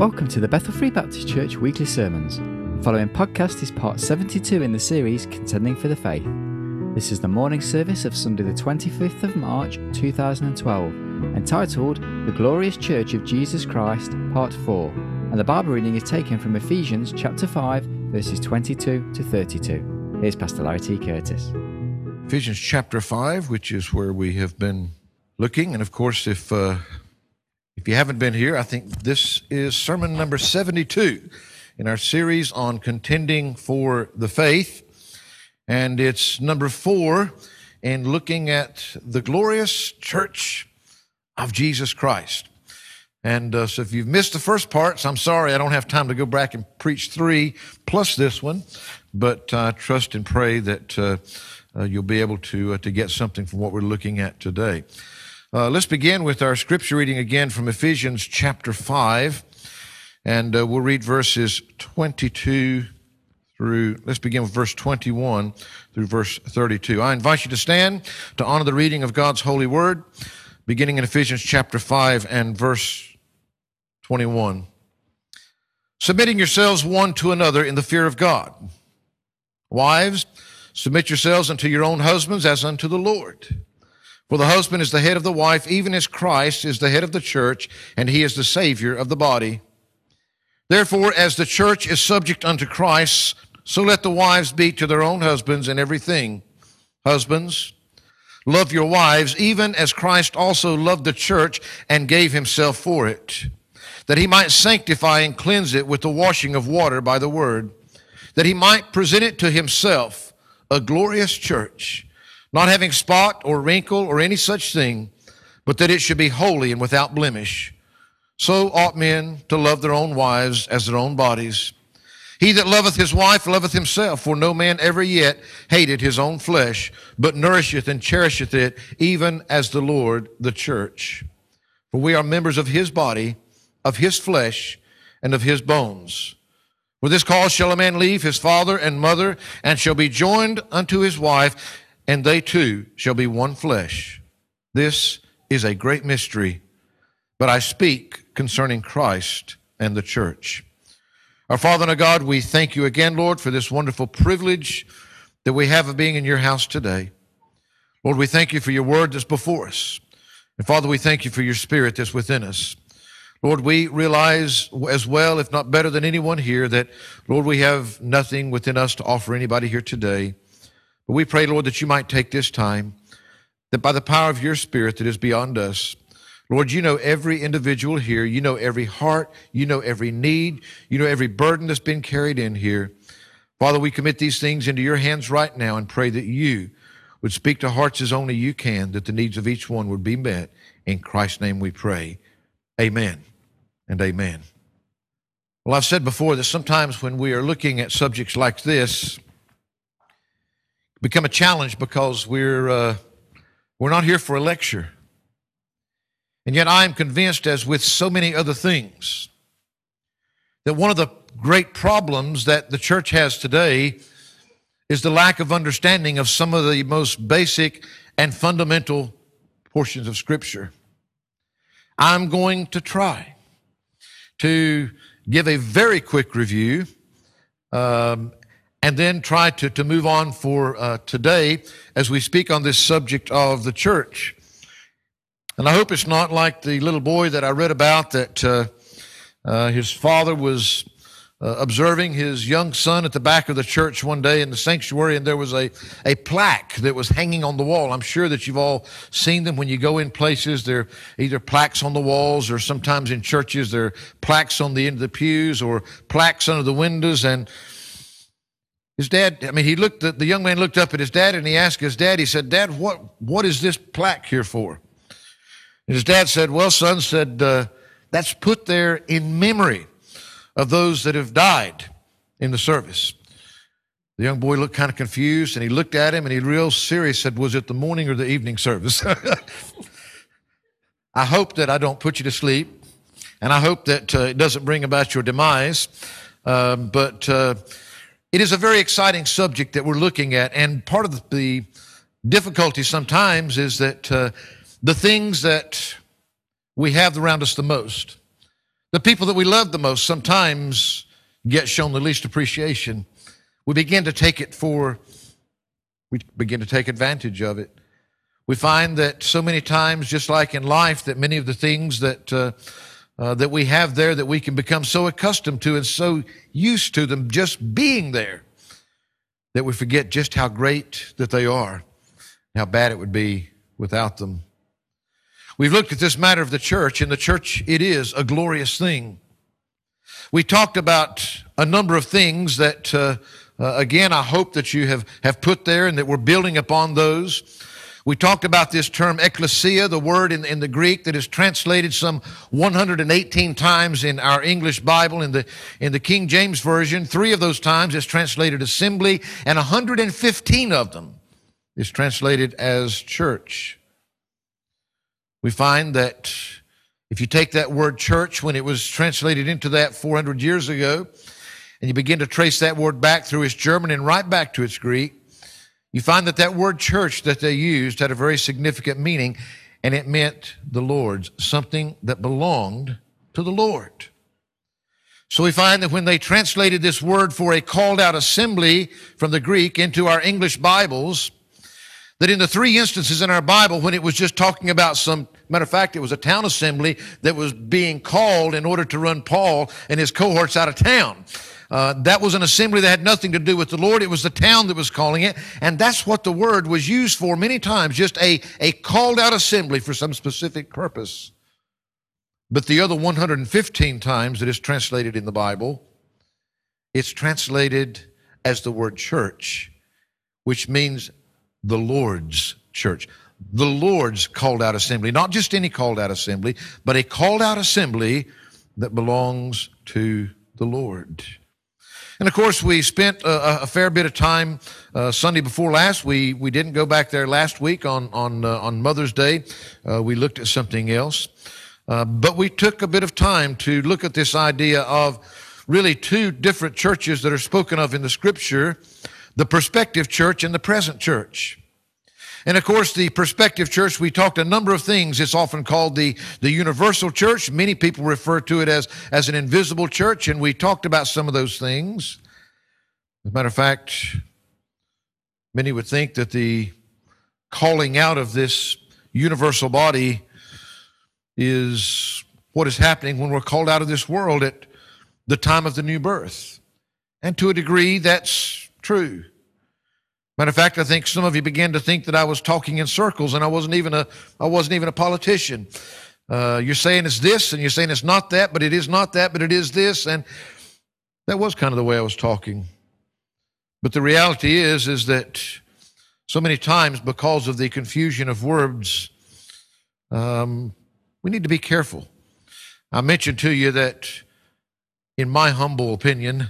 Welcome to the Bethel Free Baptist Church weekly sermons. Following podcast is part 72 in the series Contending for the Faith. This is the morning service of Sunday, the 25th of March 2012, entitled The Glorious Church of Jesus Christ, Part 4. And the Bible reading is taken from Ephesians chapter 5, verses 22 to 32. Here's Pastor Larry T. Curtis. Ephesians chapter 5, which is where we have been looking. And of course, if, uh, if you haven't been here, I think this is sermon number 72 in our series on contending for the faith. And it's number four in looking at the glorious church of Jesus Christ. And uh, so if you've missed the first parts, I'm sorry, I don't have time to go back and preach three plus this one, but I uh, trust and pray that uh, uh, you'll be able to, uh, to get something from what we're looking at today. Uh, let's begin with our scripture reading again from Ephesians chapter 5, and uh, we'll read verses 22 through, let's begin with verse 21 through verse 32. I invite you to stand to honor the reading of God's holy word, beginning in Ephesians chapter 5 and verse 21. Submitting yourselves one to another in the fear of God. Wives, Submit yourselves unto your own husbands as unto the Lord. For the husband is the head of the wife, even as Christ is the head of the church, and he is the Savior of the body. Therefore, as the church is subject unto Christ, so let the wives be to their own husbands in everything. Husbands, love your wives, even as Christ also loved the church and gave himself for it, that he might sanctify and cleanse it with the washing of water by the word, that he might present it to himself a glorious church, not having spot or wrinkle or any such thing, but that it should be holy and without blemish. So ought men to love their own wives as their own bodies. He that loveth his wife loveth himself, for no man ever yet hated his own flesh, but nourisheth and cherisheth it, even as the Lord the church. For we are members of his body, of his flesh, and of his bones. For this cause shall a man leave his father and mother, and shall be joined unto his wife, and they two shall be one flesh. This is a great mystery, but I speak concerning Christ and the church. Our Father and our God, we thank you again, Lord, for this wonderful privilege that we have of being in your house today. Lord, we thank you for your word that's before us. And Father, we thank you for your spirit that's within us. Lord, we realize as well, if not better than anyone here, that, Lord, we have nothing within us to offer anybody here today. But we pray, Lord, that you might take this time, that by the power of your Spirit that is beyond us, Lord, you know every individual here. You know every heart. You know every need. You know every burden that's been carried in here. Father, we commit these things into your hands right now and pray that you would speak to hearts as only you can, that the needs of each one would be met. In Christ's name we pray. Amen and amen. Well, I've said before that sometimes when we are looking at subjects like this, become a challenge because we're uh, we're not here for a lecture. And yet I am convinced, as with so many other things, that one of the great problems that the church has today is the lack of understanding of some of the most basic and fundamental portions of Scripture. I'm going to try to give a very quick review um, and then try to, to move on for uh, today as we speak on this subject of the church. And I hope it's not like the little boy that I read about that uh, uh, his father was uh, observing his young son at the back of the church one day in the sanctuary, and there was a, a plaque that was hanging on the wall. I'm sure that you've all seen them when you go in places. They're either plaques on the walls, or sometimes in churches, they're plaques on the end of the pews, or plaques under the windows. And his dad, I mean, he looked, the, the young man looked up at his dad and he asked his dad, he said, Dad, what, what is this plaque here for? And his dad said, Well, son, said, uh, that's put there in memory of those that have died in the service. The young boy looked kind of confused and he looked at him and he real serious said, Was it the morning or the evening service? I hope that I don't put you to sleep and I hope that uh, it doesn't bring about your demise. Um, but uh, it is a very exciting subject that we're looking at. And part of the difficulty sometimes is that uh, the things that we have around us the most, The people that we love the most sometimes get shown the least appreciation. We begin to take it for, we begin to take advantage of it. We find that so many times, just like in life, that many of the things that uh, uh, that we have there that we can become so accustomed to and so used to them just being there that we forget just how great that they are, how bad it would be without them. We've looked at this matter of the church, and the church, it is a glorious thing. We talked about a number of things that, uh, uh, again, I hope that you have, have put there and that we're building upon those. We talked about this term ecclesia, the word in, in the Greek that is translated some 118 times in our English Bible. In the, in the King James Version, three of those times is translated assembly, and 115 of them is translated as church. We find that if you take that word church when it was translated into that 400 years ago, and you begin to trace that word back through its German and right back to its Greek, you find that that word church that they used had a very significant meaning, and it meant the Lord's, something that belonged to the Lord. So we find that when they translated this word for a called out assembly from the Greek into our English Bibles, that in the three instances in our Bible, when it was just talking about some, matter of fact, it was a town assembly that was being called in order to run Paul and his cohorts out of town. Uh, that was an assembly that had nothing to do with the Lord. It was the town that was calling it. And that's what the word was used for many times, just a, a called out assembly for some specific purpose. But the other 115 times that is translated in the Bible, it's translated as the word church, which means the Lord's church. The Lord's called out assembly, not just any called out assembly, but a called out assembly that belongs to the Lord. And of course, we spent a, a fair bit of time uh, Sunday before last. We we didn't go back there last week on on uh, on Mother's Day. Uh, we looked at something else, uh, but we took a bit of time to look at this idea of really two different churches that are spoken of in the Scripture: the prospective church and the present church. And of course, the prospective church, we talked a number of things. It's often called the, the universal church. Many people refer to it as, as an invisible church, and we talked about some of those things. As a matter of fact, many would think that the calling out of this universal body is what is happening when we're called out of this world at the time of the new birth. And to a degree, that's true. Matter of fact, I think some of you began to think that I was talking in circles and I wasn't even a, I wasn't even a politician. Uh, you're saying it's this and you're saying it's not that, but it is not that, but it is this. And that was kind of the way I was talking. But the reality is, is that so many times because of the confusion of words, um, we need to be careful. I mentioned to you that, in my humble opinion,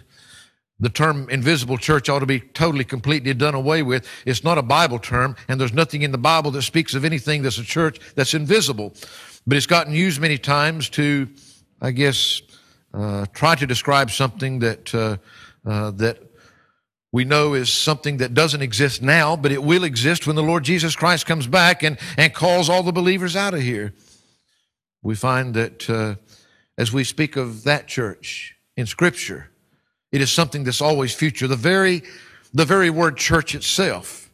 the term invisible church ought to be totally, completely done away with. It's not a Bible term, and there's nothing in the Bible that speaks of anything that's a church that's invisible. But it's gotten used many times to, I guess, uh, try to describe something that uh, uh, that we know is something that doesn't exist now, but it will exist when the Lord Jesus Christ comes back and and calls all the believers out of here. We find that uh, as we speak of that church in Scripture it is something that's always future. The very, the very word church itself.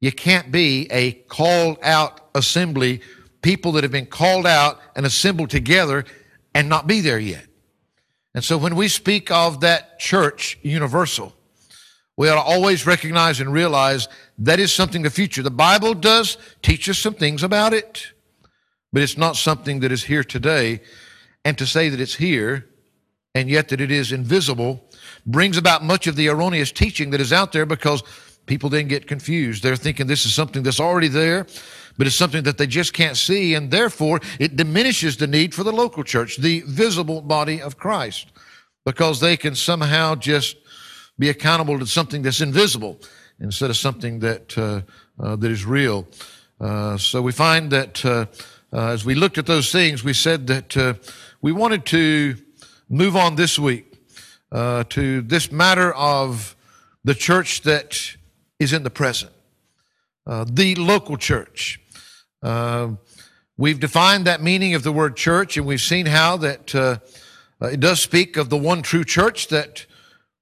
You can't be a called out assembly, people that have been called out and assembled together and not be there yet. And so when we speak of that church universal, we ought to always recognize and realize that is something the future. The Bible does teach us some things about it, but it's not something that is here today. And to say that it's here and yet that it is invisible brings about much of the erroneous teaching that is out there because people then get confused. They're thinking this is something that's already there, but it's something that they just can't see, and therefore it diminishes the need for the local church, the visible body of Christ, because they can somehow just be accountable to something that's invisible instead of something that uh, uh, that is real. Uh, so we find that uh, uh, as we looked at those things, we said that uh, we wanted to move on this week uh, to this matter of the church that is in the present, uh, the local church. Uh, we've defined that meaning of the word church, and we've seen how that uh, Uh, it does speak of the one true church that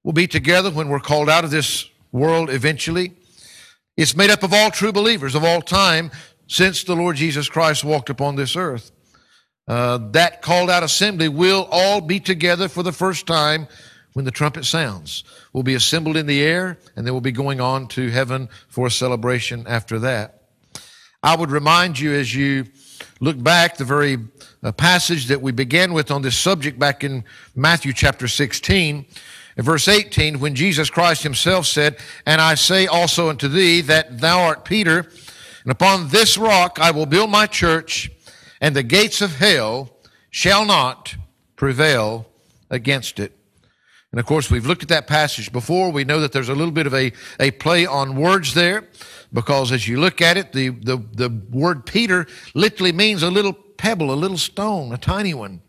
will be together when we're called out of this world eventually. It's made up of all true believers of all time since the Lord Jesus Christ walked upon this earth. Uh, that called out assembly will all be together for the first time when the trumpet sounds. We'll be assembled in the air, and then we'll be going on to heaven for a celebration after that. I would remind you as you look back the very uh, passage that we began with on this subject back in Matthew chapter 16 in verse 18 when Jesus Christ himself said, And I say also unto thee that thou art Peter, and upon this rock I will build my church, and the gates of hell shall not prevail against it. And of course, we've looked at that passage before. We know that there's a little bit of a, a play on words there because as you look at it, the, the, the word Peter literally means a little pebble, a little stone, a tiny one.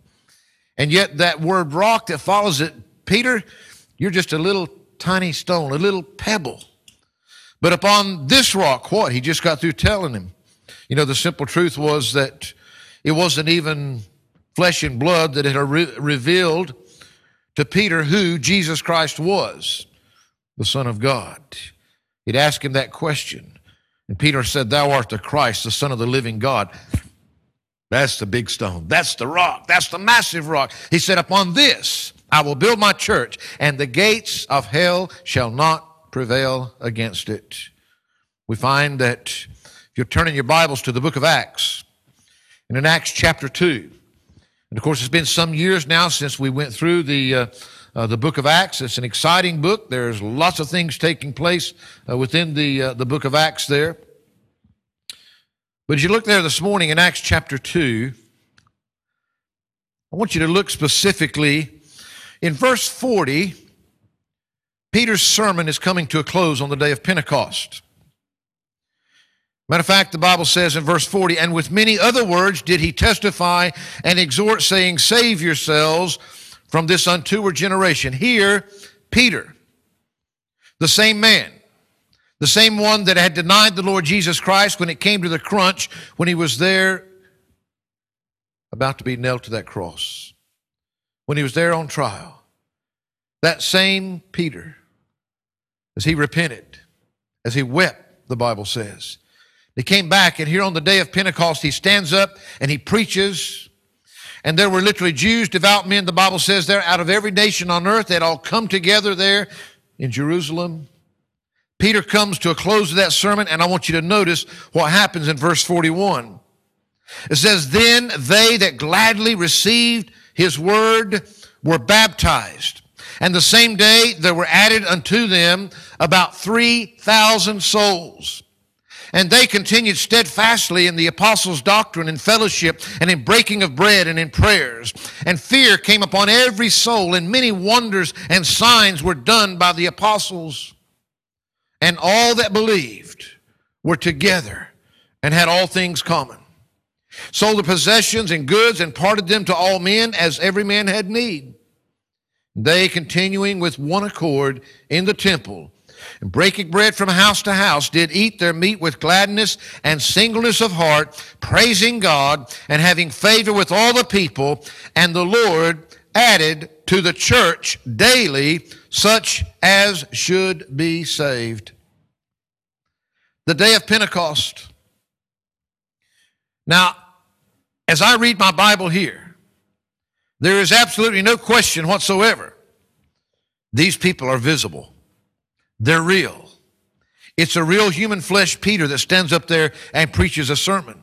And yet that word rock that follows it, Peter, you're just a little tiny stone, a little pebble. But upon this rock, what? He just got through telling him. You know, the simple truth was that it wasn't even flesh and blood that had re- revealed to Peter who Jesus Christ was, the Son of God. He'd ask him that question. And Peter said, Thou art the Christ, the Son of the living God. That's the big stone. That's the rock. That's the massive rock. He said, Upon this I will build my church, and the gates of hell shall not prevail against it. We find that if you're turning your Bibles to the book of Acts, and in Acts chapter 2, and of course, it's been some years now since we went through the, uh, uh, the book of Acts. It's an exciting book. There's lots of things taking place uh, within the, uh, the book of Acts there. But as you look there this morning in Acts chapter 2, I want you to look specifically in verse 40. Peter's sermon is coming to a close on the day of Pentecost. Matter of fact, the Bible says in verse 40, and with many other words did he testify and exhort, saying, Save yourselves from this untoward generation. Here, Peter, the same man, the same one that had denied the Lord Jesus Christ when it came to the crunch, when he was there about to be nailed to that cross, when he was there on trial. That same Peter, as he repented, as he wept, the Bible says, they came back, and here on the day of Pentecost, he stands up and he preaches. And there were literally Jews, devout men, the Bible says there, out of every nation on earth. They'd all come together there in Jerusalem. Peter comes to a close of that sermon, and I want you to notice what happens in verse 41. It says, Then they that gladly received his word were baptized. And the same day there were added unto them about 3,000 souls. And they continued steadfastly in the apostles' doctrine and fellowship and in breaking of bread and in prayers. And fear came upon every soul, and many wonders and signs were done by the apostles. And all that believed were together and had all things common. Sold the possessions and goods and parted them to all men as every man had need. They continuing with one accord in the temple and breaking bread from house to house, did eat their meat with gladness and singleness of heart, praising God and having favor with all the people. And the Lord added to the church daily such as should be saved. The day of Pentecost. Now, as I read my Bible here, there is absolutely no question whatsoever. These people are visible. They're real. It's a real human flesh Peter that stands up there and preaches a sermon.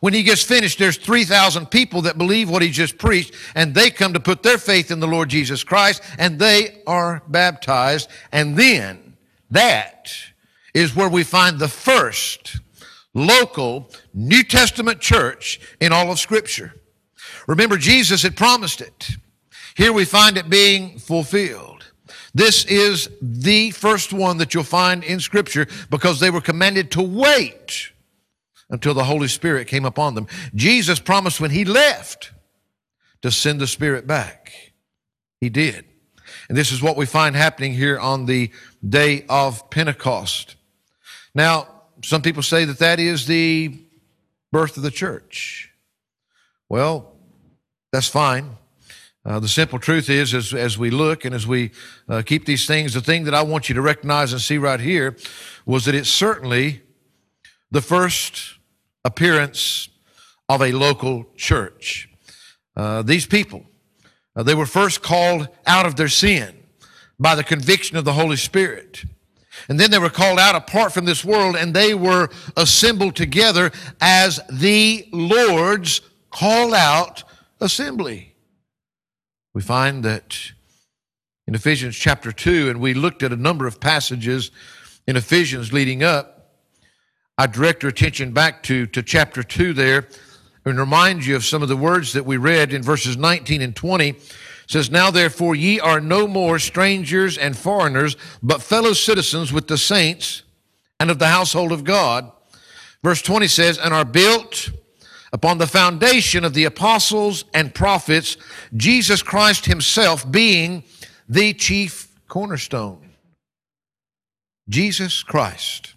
When he gets finished, there's 3,000 people that believe what he just preached, and they come to put their faith in the Lord Jesus Christ, and they are baptized. And then that is where we find the first local New Testament church in all of Scripture. Remember, Jesus had promised it. Here we find it being fulfilled. This is the first one that you'll find in Scripture because they were commanded to wait until the Holy Spirit came upon them. Jesus promised when He left to send the Spirit back. He did. And this is what we find happening here on the day of Pentecost. Now, some people say that that is the birth of the church. Well, that's fine. Uh, the simple truth is, as, as we look and as we uh, keep these things, the thing that I want you to recognize and see right here was that it's certainly the first appearance of a local church. Uh, these people, uh, they were first called out of their sin by the conviction of the Holy Spirit. And then they were called out apart from this world and they were assembled together as the Lord's called out assembly. We find that in Ephesians chapter 2, and we looked at a number of passages in Ephesians leading up. I direct your attention back to, to chapter 2 there and remind you of some of the words that we read in verses 19 and 20 says, Now therefore ye are no more strangers and foreigners, but fellow citizens with the saints and of the household of God. Verse 20 says, And are built upon the foundation of the apostles and prophets, Jesus Christ himself being the chief cornerstone. Jesus Christ.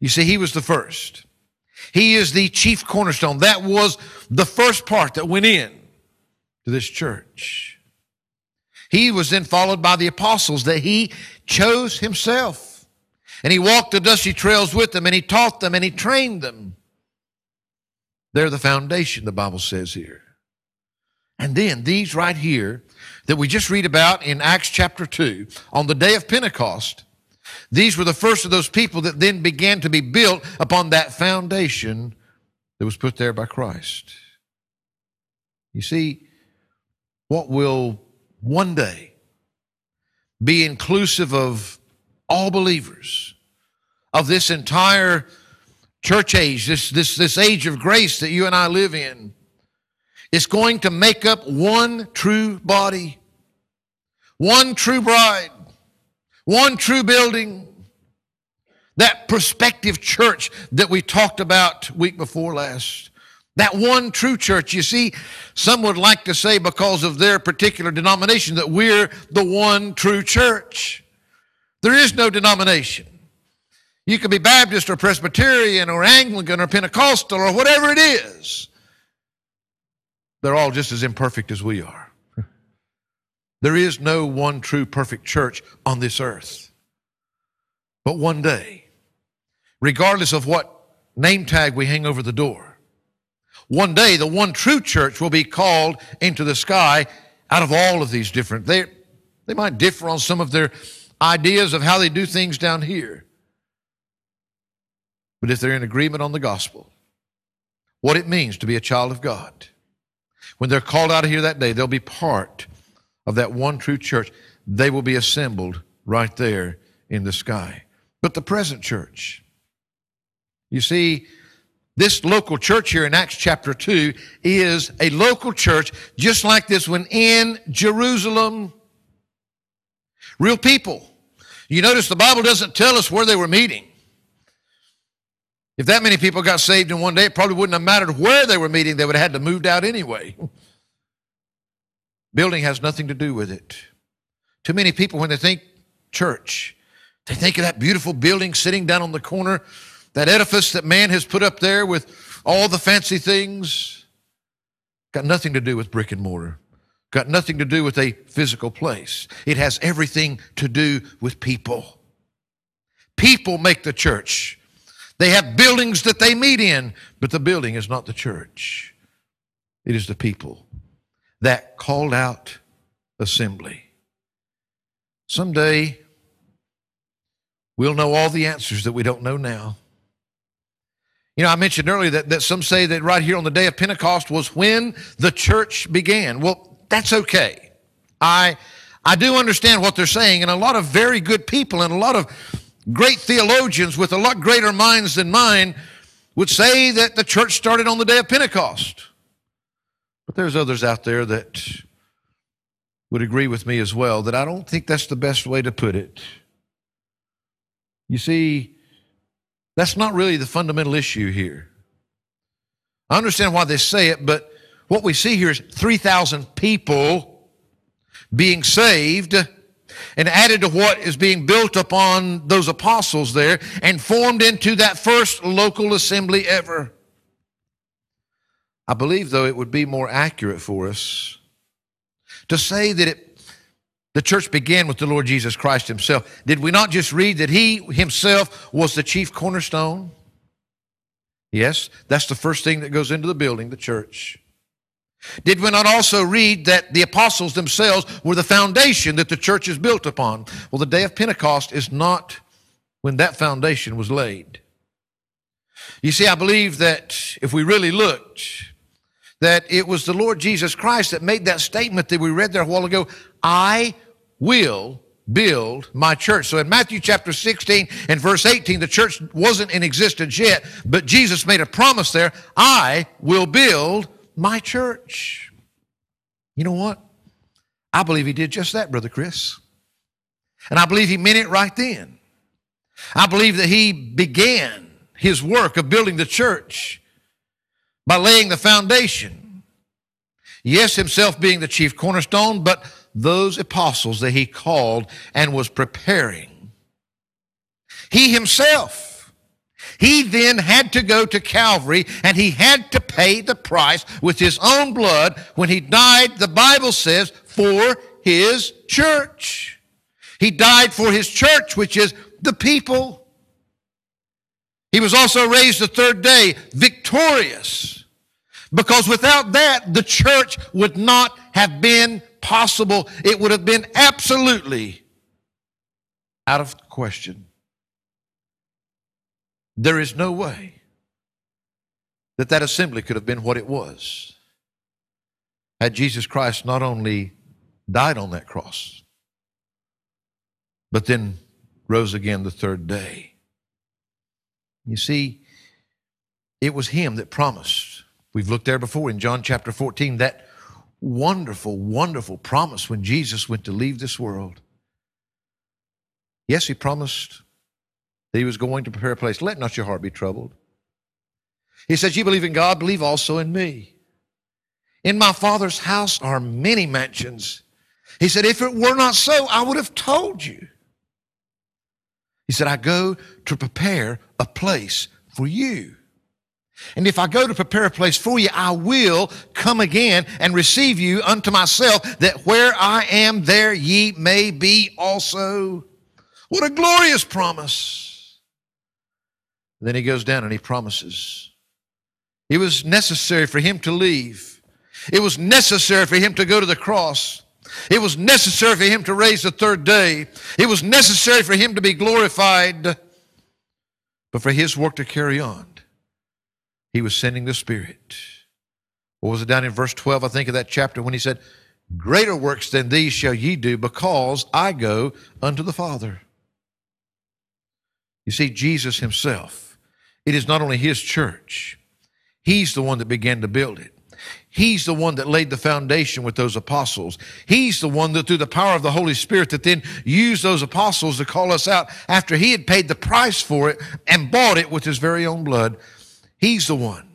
You see, he was the first. He is the chief cornerstone. That was the first part that went in to this church. He was then followed by the apostles that he chose himself. And he walked the dusty trails with them and he taught them and he trained them. They're the foundation, the Bible says here. And then these right here that we just read about in Acts chapter 2, on the day of Pentecost, these were the first of those people that then began to be built upon that foundation that was put there by Christ. You see, what will one day be inclusive of all believers, of this entire church age, this, this, this age of grace that you and I live in, is going to make up one true body, one true bride, one true building. That prospective church that we talked about week before last. That one true church. You see, some would like to say because of their particular denomination that we're the one true church. There is no denomination. You can be Baptist or Presbyterian or Anglican or Pentecostal or whatever it is. They're all just as imperfect as we are. There is no one true perfect church on this earth. But one day, regardless of what name tag we hang over the door, one day, the one true church will be called into the sky out of all of these different. They, they might differ on some of their ideas of how they do things down here. But if they're in agreement on the gospel, what it means to be a child of God, when they're called out of here that day, they'll be part of that one true church. They will be assembled right there in the sky. But the present church, you see, this local church here in Acts chapter 2 is a local church just like this one in Jerusalem. Real people. You notice the Bible doesn't tell us where they were meeting. If that many people got saved in one day, it probably wouldn't have mattered where they were meeting. They would have had to moved out anyway. Building has nothing to do with it. Too many people, when they think church, they think of that beautiful building sitting down on the corner that edifice that man has put up there with all the fancy things got nothing to do with brick and mortar. Got nothing to do with a physical place. It has everything to do with people. People make the church. They have buildings that they meet in, but the building is not the church. It is the people that called out assembly. Someday, we'll know all the answers that we don't know now. You know, I mentioned earlier that, that some say that right here on the day of Pentecost was when the church began. Well, that's okay. I, I do understand what they're saying, and a lot of very good people and a lot of great theologians with a lot greater minds than mine would say that the church started on the day of Pentecost. But there's others out there that would agree with me as well that I don't think that's the best way to put it. You see, that's not really the fundamental issue here. I understand why they say it, but what we see here is 3,000 people being saved and added to what is being built upon those apostles there and formed into that first local assembly ever. I believe, though, it would be more accurate for us To say that it, the church began with the Lord Jesus Christ himself, did we not just read that he himself was the chief cornerstone? Yes, that's the first thing that goes into the building, the church. Did we not also read that the apostles themselves were the foundation that the church is built upon? Well, the day of Pentecost is not when that foundation was laid. You see, I believe that if we really looked, that it was the Lord Jesus Christ that made that statement that we read there a while ago I will build my church. So in Matthew chapter 16 and verse 18, the church wasn't in existence yet, but Jesus made a promise there I will build my church. You know what? I believe he did just that, Brother Chris. And I believe he meant it right then. I believe that he began his work of building the church by laying the foundation. Yes, himself being the chief cornerstone, but those apostles that he called and was preparing. He himself, he then had to go to Calvary and he had to pay the price with his own blood when he died, the Bible says, for his church. He died for his church, which is the people. He was also raised the third day victorious because without that, the church would not have been possible. It would have been absolutely out of question. There is no way that that assembly could have been what it was had Jesus Christ not only died on that cross, but then rose again the third day. You see, it was Him that promised. We've looked there before in John chapter 14, that wonderful, wonderful promise when Jesus went to leave this world. Yes, He promised that He was going to prepare a place. Let not your heart be troubled. He says, You believe in God, believe also in me. In my Father's house are many mansions. He said, If it were not so, I would have told you. He said, I go to prepare a place for you. And if I go to prepare a place for you, I will come again and receive you unto myself, that where I am, there ye may be also. What a glorious promise. Then he goes down and he promises. It was necessary for him to leave. It was necessary for him to go to the cross. It was necessary for him to raise the third day. It was necessary for him to be glorified. But for his work to carry on, he was sending the Spirit. What was it down in verse 12, I think, of that chapter when he said, Greater works than these shall ye do because I go unto the Father. You see, Jesus himself, it is not only his church, he's the one that began to build it. He's the one that laid the foundation with those apostles. He's the one that through the power of the Holy Spirit that then used those apostles to call us out after he had paid the price for it and bought it with his very own blood. He's the one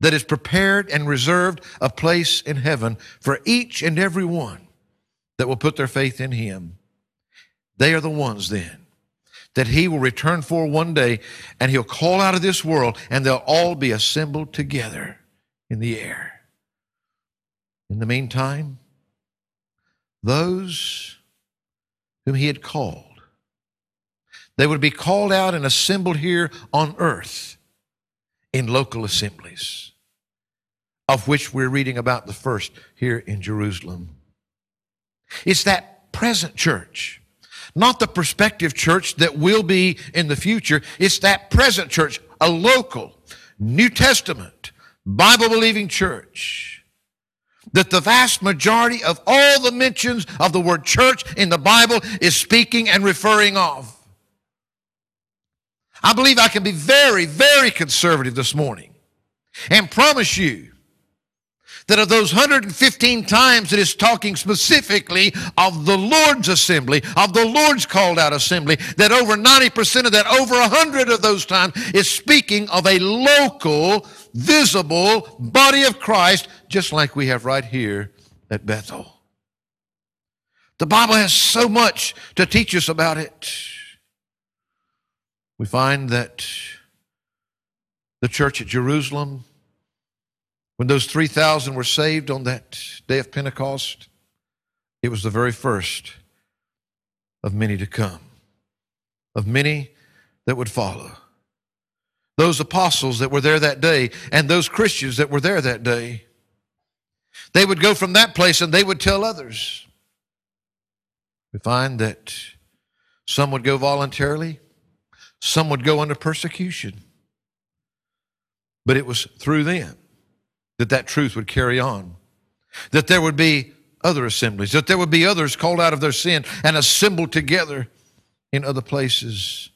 that has prepared and reserved a place in heaven for each and every one that will put their faith in him. They are the ones then that he will return for one day and he'll call out of this world and they'll all be assembled together in the air. In the meantime, those whom he had called, they would be called out and assembled here on earth in local assemblies, of which we're reading about the first here in Jerusalem. It's that present church, not the prospective church that will be in the future. It's that present church, a local, New Testament, Bible believing church that the vast majority of all the mentions of the word church in the Bible is speaking and referring of. I believe I can be very, very conservative this morning and promise you that of those 115 times it is talking specifically of the Lord's assembly, of the Lord's called out assembly, that over 90% of that, over 100 of those times is speaking of a local, visible body of Christ, just like we have right here at Bethel. The Bible has so much to teach us about it. We find that the church at Jerusalem when those 3,000 were saved on that day of Pentecost, It was the very first of many to come, of many that would follow. Those apostles that were there that day and those Christians that were there that day, they would go from that place and they would tell others. We find that some would go voluntarily, some would go under persecution. But it was through them that that truth would carry on, that there would be other assemblies, that there would be others called out of their sin and assembled together in other places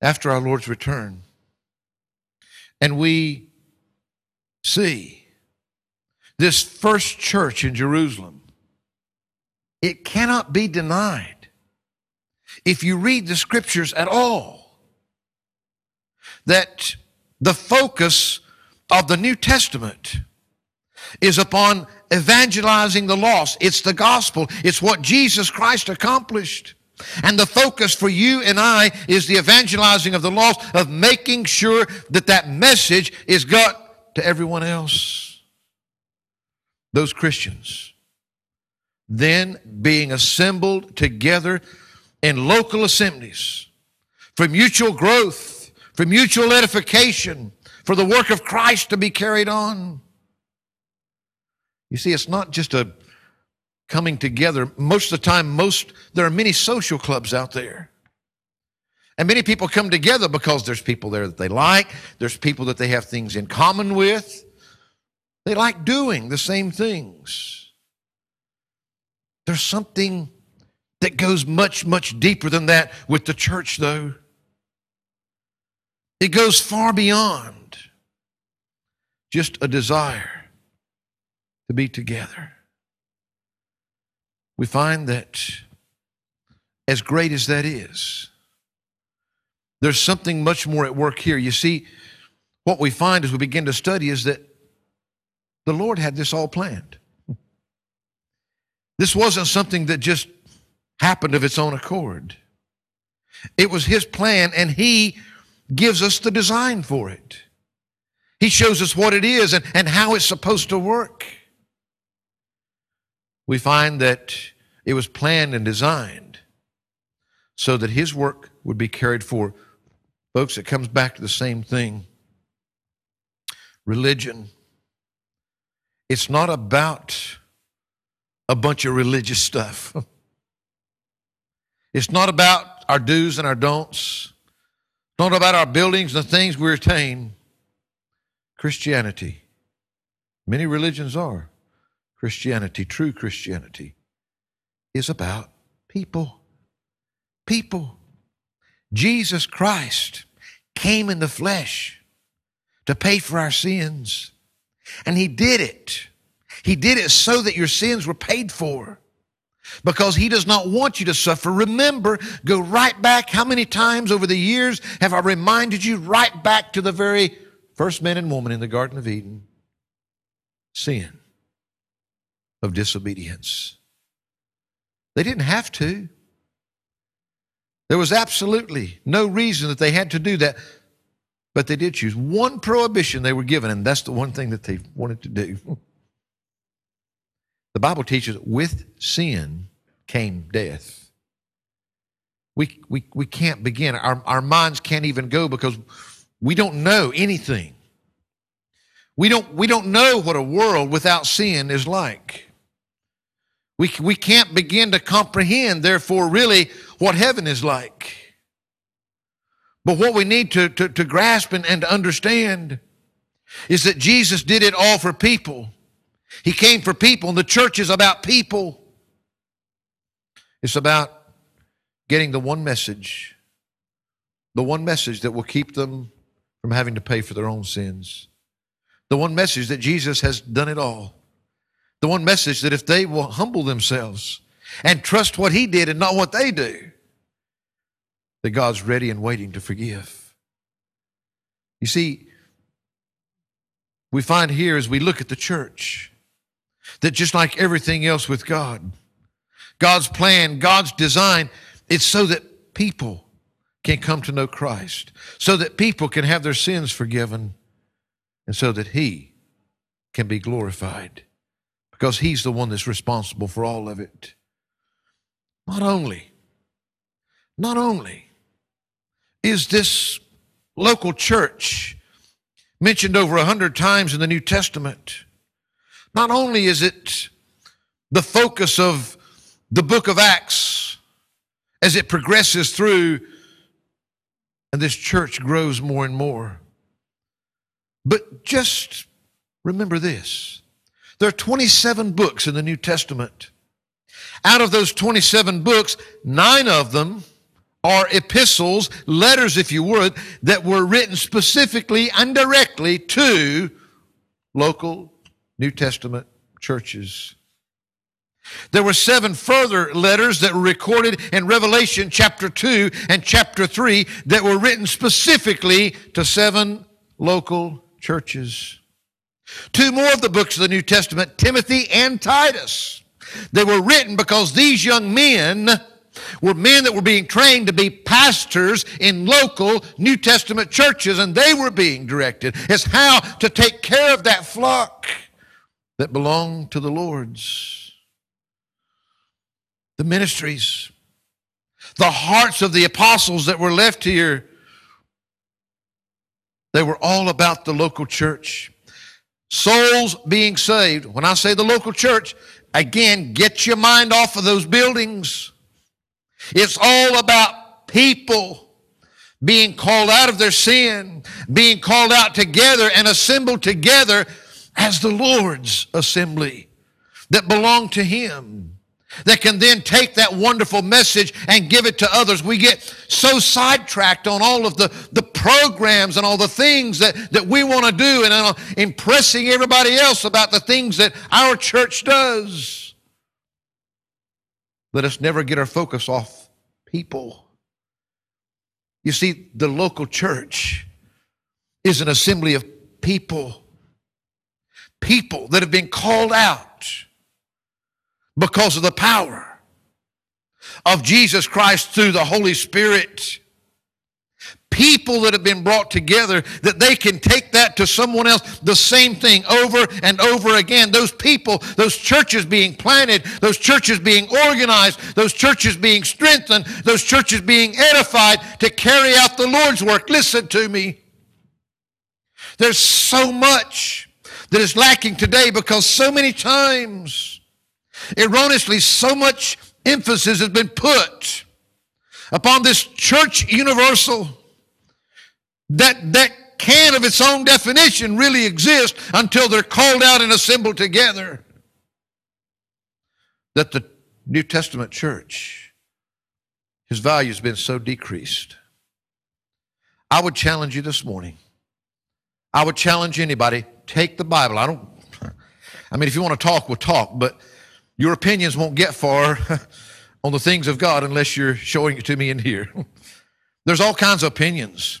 after our Lord's return. And we see this first church in Jerusalem, it cannot be denied if you read the scriptures at all that the focus of the New Testament is upon evangelizing the lost. It's the gospel. It's what Jesus Christ accomplished. And the focus for you and I is the evangelizing of the lost, of making sure that that message is got to everyone else. Those Christians then being assembled together in local assemblies for mutual growth, for mutual edification, for the work of Christ to be carried on. You see, it's not just a coming together. Most of the time, most there are many social clubs out there. And many people come together because there's people there that they like, there's people that they have things in common with. They like doing the same things. There's something that goes much, much deeper than that with the church, though. It goes far beyond just a desire to be together. We find that as great as that is, there's something much more at work here. You see, what we find as we begin to study is that the Lord had this all planned. This wasn't something that just happened of its own accord. It was His plan, and He gives us the design for it. He shows us what it is and, and how it's supposed to work. We find that it was planned and designed so that His work would be carried forth. Folks, it comes back to the same thing religion. It's not about a bunch of religious stuff. It's not about our do's and our don'ts. It's not about our buildings and the things we attain. Christianity, many religions are. Christianity, true Christianity, is about people. People. Jesus Christ came in the flesh to pay for our sins. And He did it. He did it so that your sins were paid for because he does not want you to suffer. Remember, go right back. How many times over the years have I reminded you right back to the very first man and woman in the Garden of Eden? Sin of disobedience. They didn't have to. There was absolutely no reason that they had to do that, but they did choose. One prohibition they were given, and that's the one thing that they wanted to do. The Bible teaches with sin came death. We, we, we can't begin. Our, our minds can't even go because we don't know anything. We don't, we don't know what a world without sin is like. We, we can't begin to comprehend, therefore, really what heaven is like. But what we need to, to, to grasp and, and to understand is that Jesus did it all for people. He came for people, and the church is about people. It's about getting the one message, the one message that will keep them from having to pay for their own sins. The one message that Jesus has done it all. The one message that if they will humble themselves and trust what He did and not what they do, that God's ready and waiting to forgive. You see, we find here as we look at the church, that just like everything else with God, God's plan, God's design, it's so that people can come to know Christ, so that people can have their sins forgiven, and so that He can be glorified. because He's the one that's responsible for all of it. Not only, not only is this local church mentioned over a hundred times in the New Testament, not only is it the focus of the book of Acts as it progresses through and this church grows more and more, but just remember this there are 27 books in the New Testament. Out of those 27 books, nine of them are epistles, letters, if you would, that were written specifically and directly to local New Testament churches. There were seven further letters that were recorded in Revelation chapter 2 and chapter 3 that were written specifically to seven local churches. Two more of the books of the New Testament, Timothy and Titus. They were written because these young men were men that were being trained to be pastors in local New Testament churches, and they were being directed as how to take care of that flock that belonged to the Lord's. The ministries, the hearts of the apostles that were left here, they were all about the local church. Souls being saved. When I say the local church, again, get your mind off of those buildings. It's all about people being called out of their sin, being called out together and assembled together as the Lord's assembly that belong to Him. That can then take that wonderful message and give it to others. We get so sidetracked on all of the, the programs and all the things that, that we want to do and uh, impressing everybody else about the things that our church does. Let us never get our focus off people. You see, the local church is an assembly of people, people that have been called out because of the power of Jesus Christ through the Holy Spirit. People that have been brought together that they can take that to someone else the same thing over and over again. Those people those churches being planted those churches being organized those churches being strengthened those churches being edified to carry out the lord's work. Listen to me. There's so much that is lacking today because so many times erroneously so much emphasis has been put upon this church universal that, that can of its own definition really exist until they're called out and assembled together. That the New Testament church, his value has been so decreased. I would challenge you this morning. I would challenge anybody, take the Bible. I don't, I mean, if you want to talk, we'll talk, but your opinions won't get far on the things of God unless you're showing it to me in here. There's all kinds of opinions.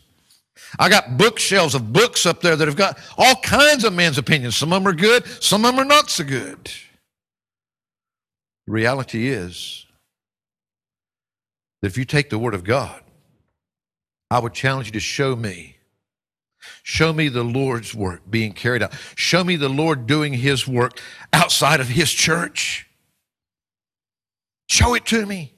I got bookshelves of books up there that have got all kinds of men's opinions. Some of them are good, some of them are not so good. The reality is that if you take the Word of God, I would challenge you to show me. Show me the Lord's work being carried out. Show me the Lord doing His work outside of His church. Show it to me.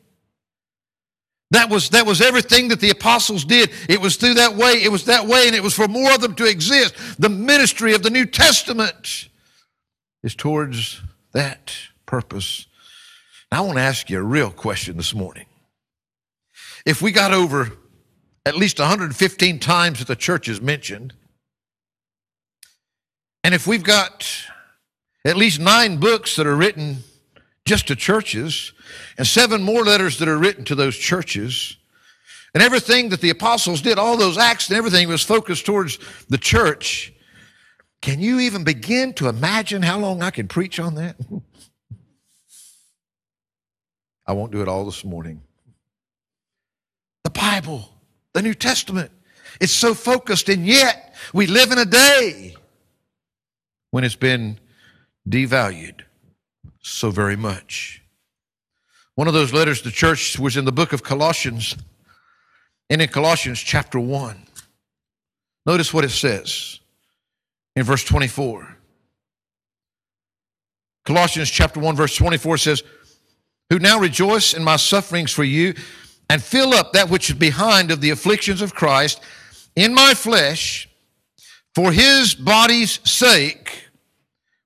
That was, that was everything that the apostles did. It was through that way. It was that way, and it was for more of them to exist. The ministry of the New Testament is towards that purpose. I want to ask you a real question this morning. If we got over at least 115 times that the church is mentioned, and if we've got at least nine books that are written just to churches, and seven more letters that are written to those churches. And everything that the apostles did, all those acts and everything was focused towards the church. Can you even begin to imagine how long I can preach on that? I won't do it all this morning. The Bible, the New Testament, it's so focused, and yet we live in a day when it's been devalued so very much. One of those letters to the church was in the book of Colossians, and in Colossians chapter 1. Notice what it says in verse 24. Colossians chapter 1 verse 24 says, "Who now rejoice in my sufferings for you and fill up that which is behind of the afflictions of Christ in my flesh for his body's sake,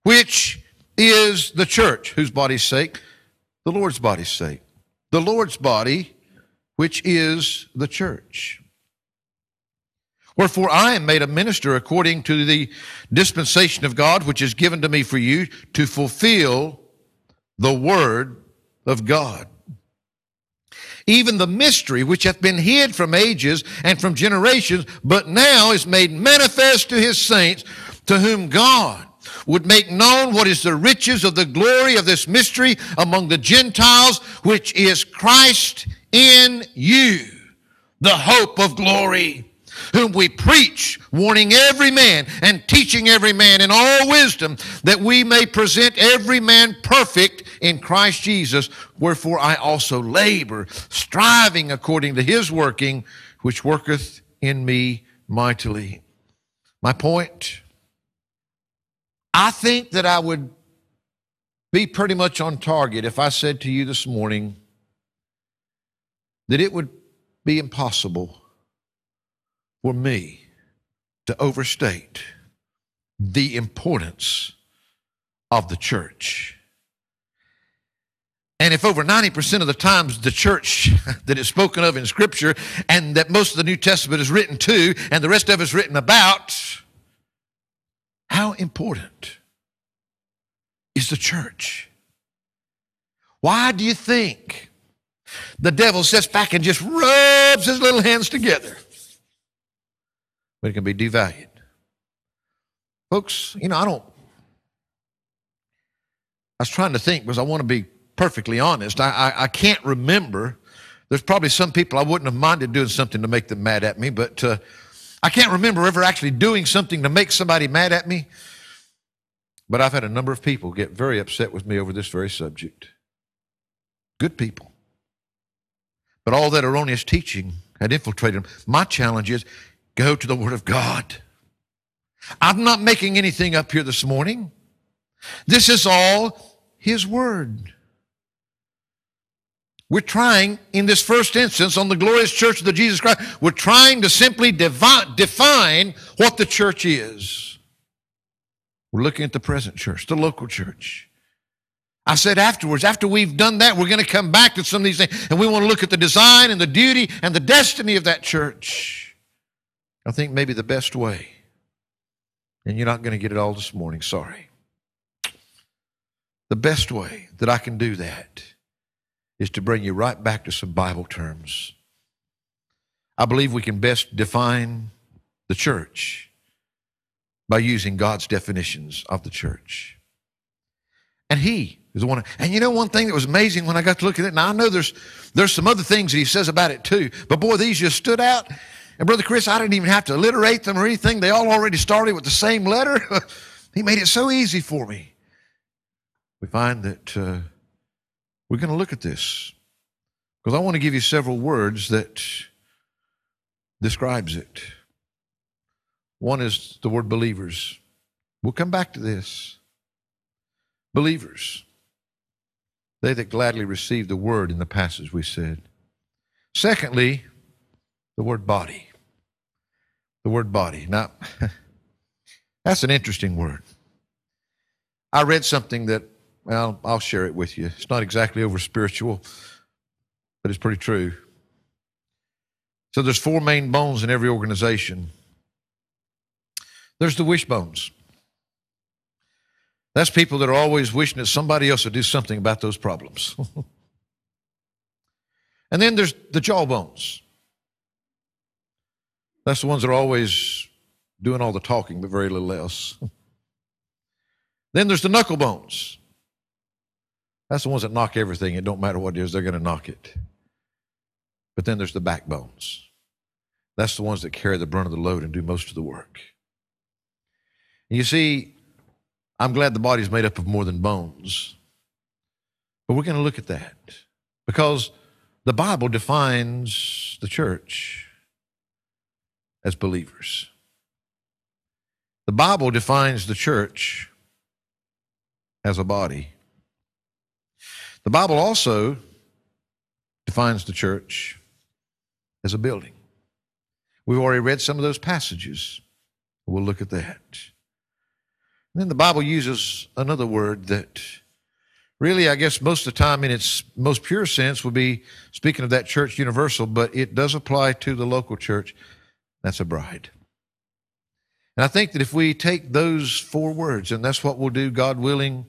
which is the church, whose body's sake? The Lord's body's sake. The Lord's body, which is the church. Wherefore I am made a minister according to the dispensation of God, which is given to me for you to fulfill the word of God. Even the mystery which hath been hid from ages and from generations, but now is made manifest to his saints, to whom God would make known what is the riches of the glory of this mystery among the Gentiles, which is Christ in you, the hope of glory whom we preach, warning every man and teaching every man in all wisdom, that we may present every man perfect in Christ Jesus. Wherefore I also labor, striving according to his working, which worketh in me mightily. My point I think that I would be pretty much on target if I said to you this morning that it would be impossible for me to overstate the importance of the church. And if over 90% of the times the church that is spoken of in Scripture and that most of the New Testament is written to and the rest of it is written about, how important is the church? Why do you think the devil sits back and just rubs his little hands together? But it can be devalued. Folks, you know, I don't, I was trying to think because I want to be perfectly honest. I, I, I can't remember. There's probably some people I wouldn't have minded doing something to make them mad at me, but uh, I can't remember ever actually doing something to make somebody mad at me. But I've had a number of people get very upset with me over this very subject. Good people. But all that erroneous teaching had infiltrated them. My challenge is go to the Word of God. I'm not making anything up here this morning. This is all His Word. We're trying, in this first instance, on the glorious church of the Jesus Christ, we're trying to simply devi- define what the church is. We're looking at the present church, the local church. I said afterwards, after we've done that, we're going to come back to some of these things, and we want to look at the design and the duty and the destiny of that church. I think maybe the best way, and you're not going to get it all this morning, sorry. The best way that I can do that is to bring you right back to some Bible terms. I believe we can best define the church by using God's definitions of the church. And He is the one. And you know one thing that was amazing when I got to look at it. Now I know there's there's some other things that He says about it too, but boy, these just stood out. And brother Chris, I didn't even have to alliterate them or anything. They all already started with the same letter. he made it so easy for me. We find that. Uh, we're going to look at this because I want to give you several words that describes it. One is the word believers. We'll come back to this. Believers. They that gladly receive the word in the passage we said. Secondly, the word body. The word body. Now, that's an interesting word. I read something that well, I'll share it with you. It's not exactly over spiritual, but it's pretty true. So there's four main bones in every organization. There's the wishbones. That's people that are always wishing that somebody else would do something about those problems. and then there's the jawbones. That's the ones that are always doing all the talking, but very little else. then there's the knuckle bones. That's the ones that knock everything. It don't matter what it is, they're going to knock it. But then there's the backbones. That's the ones that carry the brunt of the load and do most of the work. And you see, I'm glad the body's made up of more than bones. But we're going to look at that because the Bible defines the church as believers. The Bible defines the church as a body. The Bible also defines the church as a building. We've already read some of those passages. We'll look at that. And then the Bible uses another word that really, I guess, most of the time in its most pure sense would be speaking of that church universal, but it does apply to the local church. That's a bride. And I think that if we take those four words, and that's what we'll do, God willing,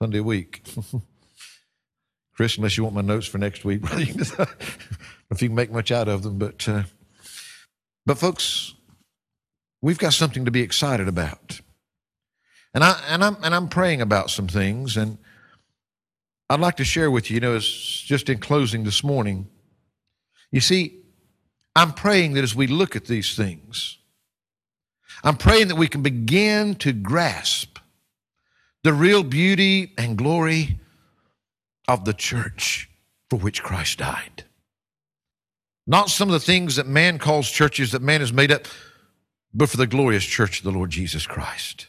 Sunday week. Chris, unless you want my notes for next week, if you can make much out of them, but uh, but folks, we've got something to be excited about. And I and I'm and I'm praying about some things, and I'd like to share with you, you know, as just in closing this morning. You see, I'm praying that as we look at these things, I'm praying that we can begin to grasp the real beauty and glory of the church for which Christ died. Not some of the things that man calls churches that man has made up, but for the glorious church of the Lord Jesus Christ.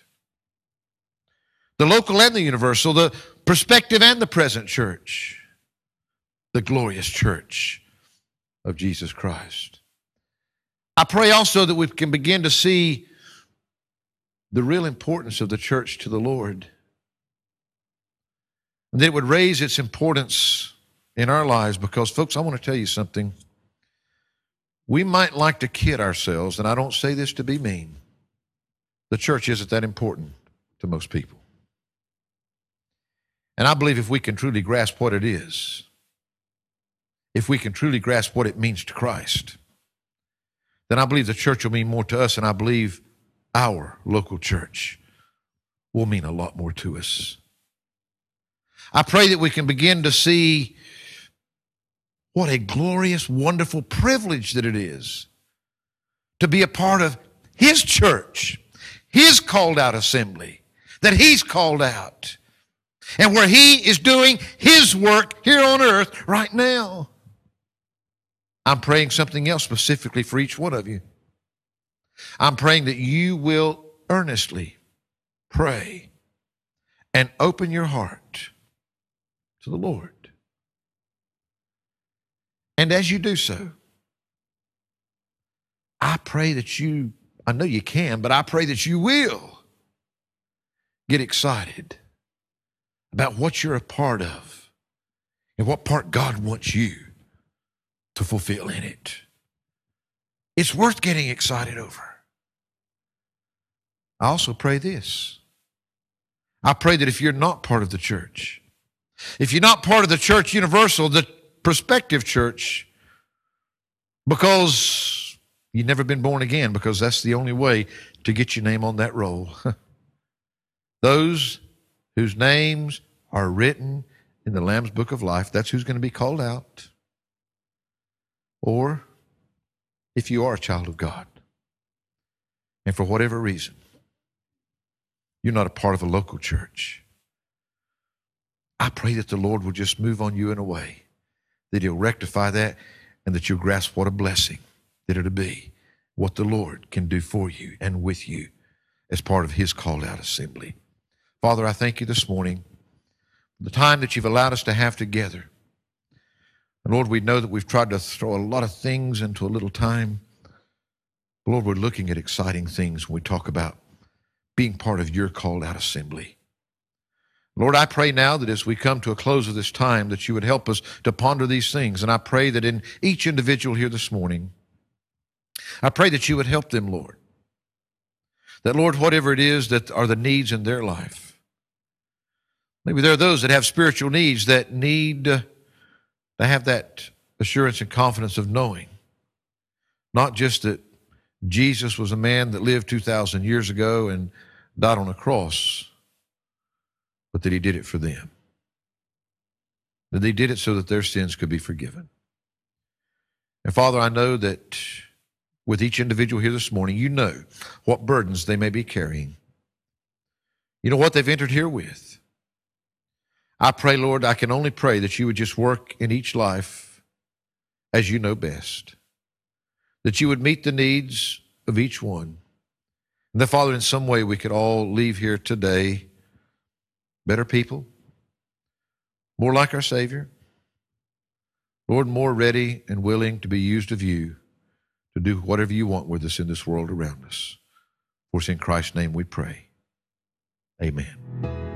The local and the universal, the prospective and the present church, the glorious church of Jesus Christ. I pray also that we can begin to see the real importance of the church to the Lord. And that it would raise its importance in our lives because, folks, I want to tell you something. We might like to kid ourselves, and I don't say this to be mean. The church isn't that important to most people. And I believe if we can truly grasp what it is, if we can truly grasp what it means to Christ, then I believe the church will mean more to us, and I believe our local church will mean a lot more to us. I pray that we can begin to see what a glorious, wonderful privilege that it is to be a part of His church, His called out assembly that He's called out, and where He is doing His work here on earth right now. I'm praying something else specifically for each one of you. I'm praying that you will earnestly pray and open your heart to the Lord. And as you do so, I pray that you, I know you can, but I pray that you will get excited about what you're a part of and what part God wants you to fulfill in it. It's worth getting excited over. I also pray this. I pray that if you're not part of the church, if you're not part of the church universal, the prospective church because you've never been born again, because that's the only way to get your name on that roll. Those whose names are written in the Lamb's Book of Life, that's who's going to be called out. Or if you are a child of God, and for whatever reason, you're not a part of a local church, I pray that the Lord will just move on you in a way that He'll rectify that and that you'll grasp what a blessing that it'll be, what the Lord can do for you and with you as part of His called out assembly. Father, I thank you this morning for the time that you've allowed us to have together. And Lord, we know that we've tried to throw a lot of things into a little time. Lord, we're looking at exciting things when we talk about being part of your called out assembly. Lord, I pray now that as we come to a close of this time, that you would help us to ponder these things. And I pray that in each individual here this morning, I pray that you would help them, Lord. That, Lord, whatever it is that are the needs in their life, maybe there are those that have spiritual needs that need to have that assurance and confidence of knowing not just that Jesus was a man that lived 2,000 years ago and died on a cross but that he did it for them. That they did it so that their sins could be forgiven. And Father, I know that with each individual here this morning, you know what burdens they may be carrying. You know what they've entered here with. I pray, Lord, I can only pray that you would just work in each life as you know best, that you would meet the needs of each one. And that, Father, in some way we could all leave here today better people, more like our Savior. Lord, more ready and willing to be used of you to do whatever you want with us in this world around us. For it's in Christ's name we pray. Amen.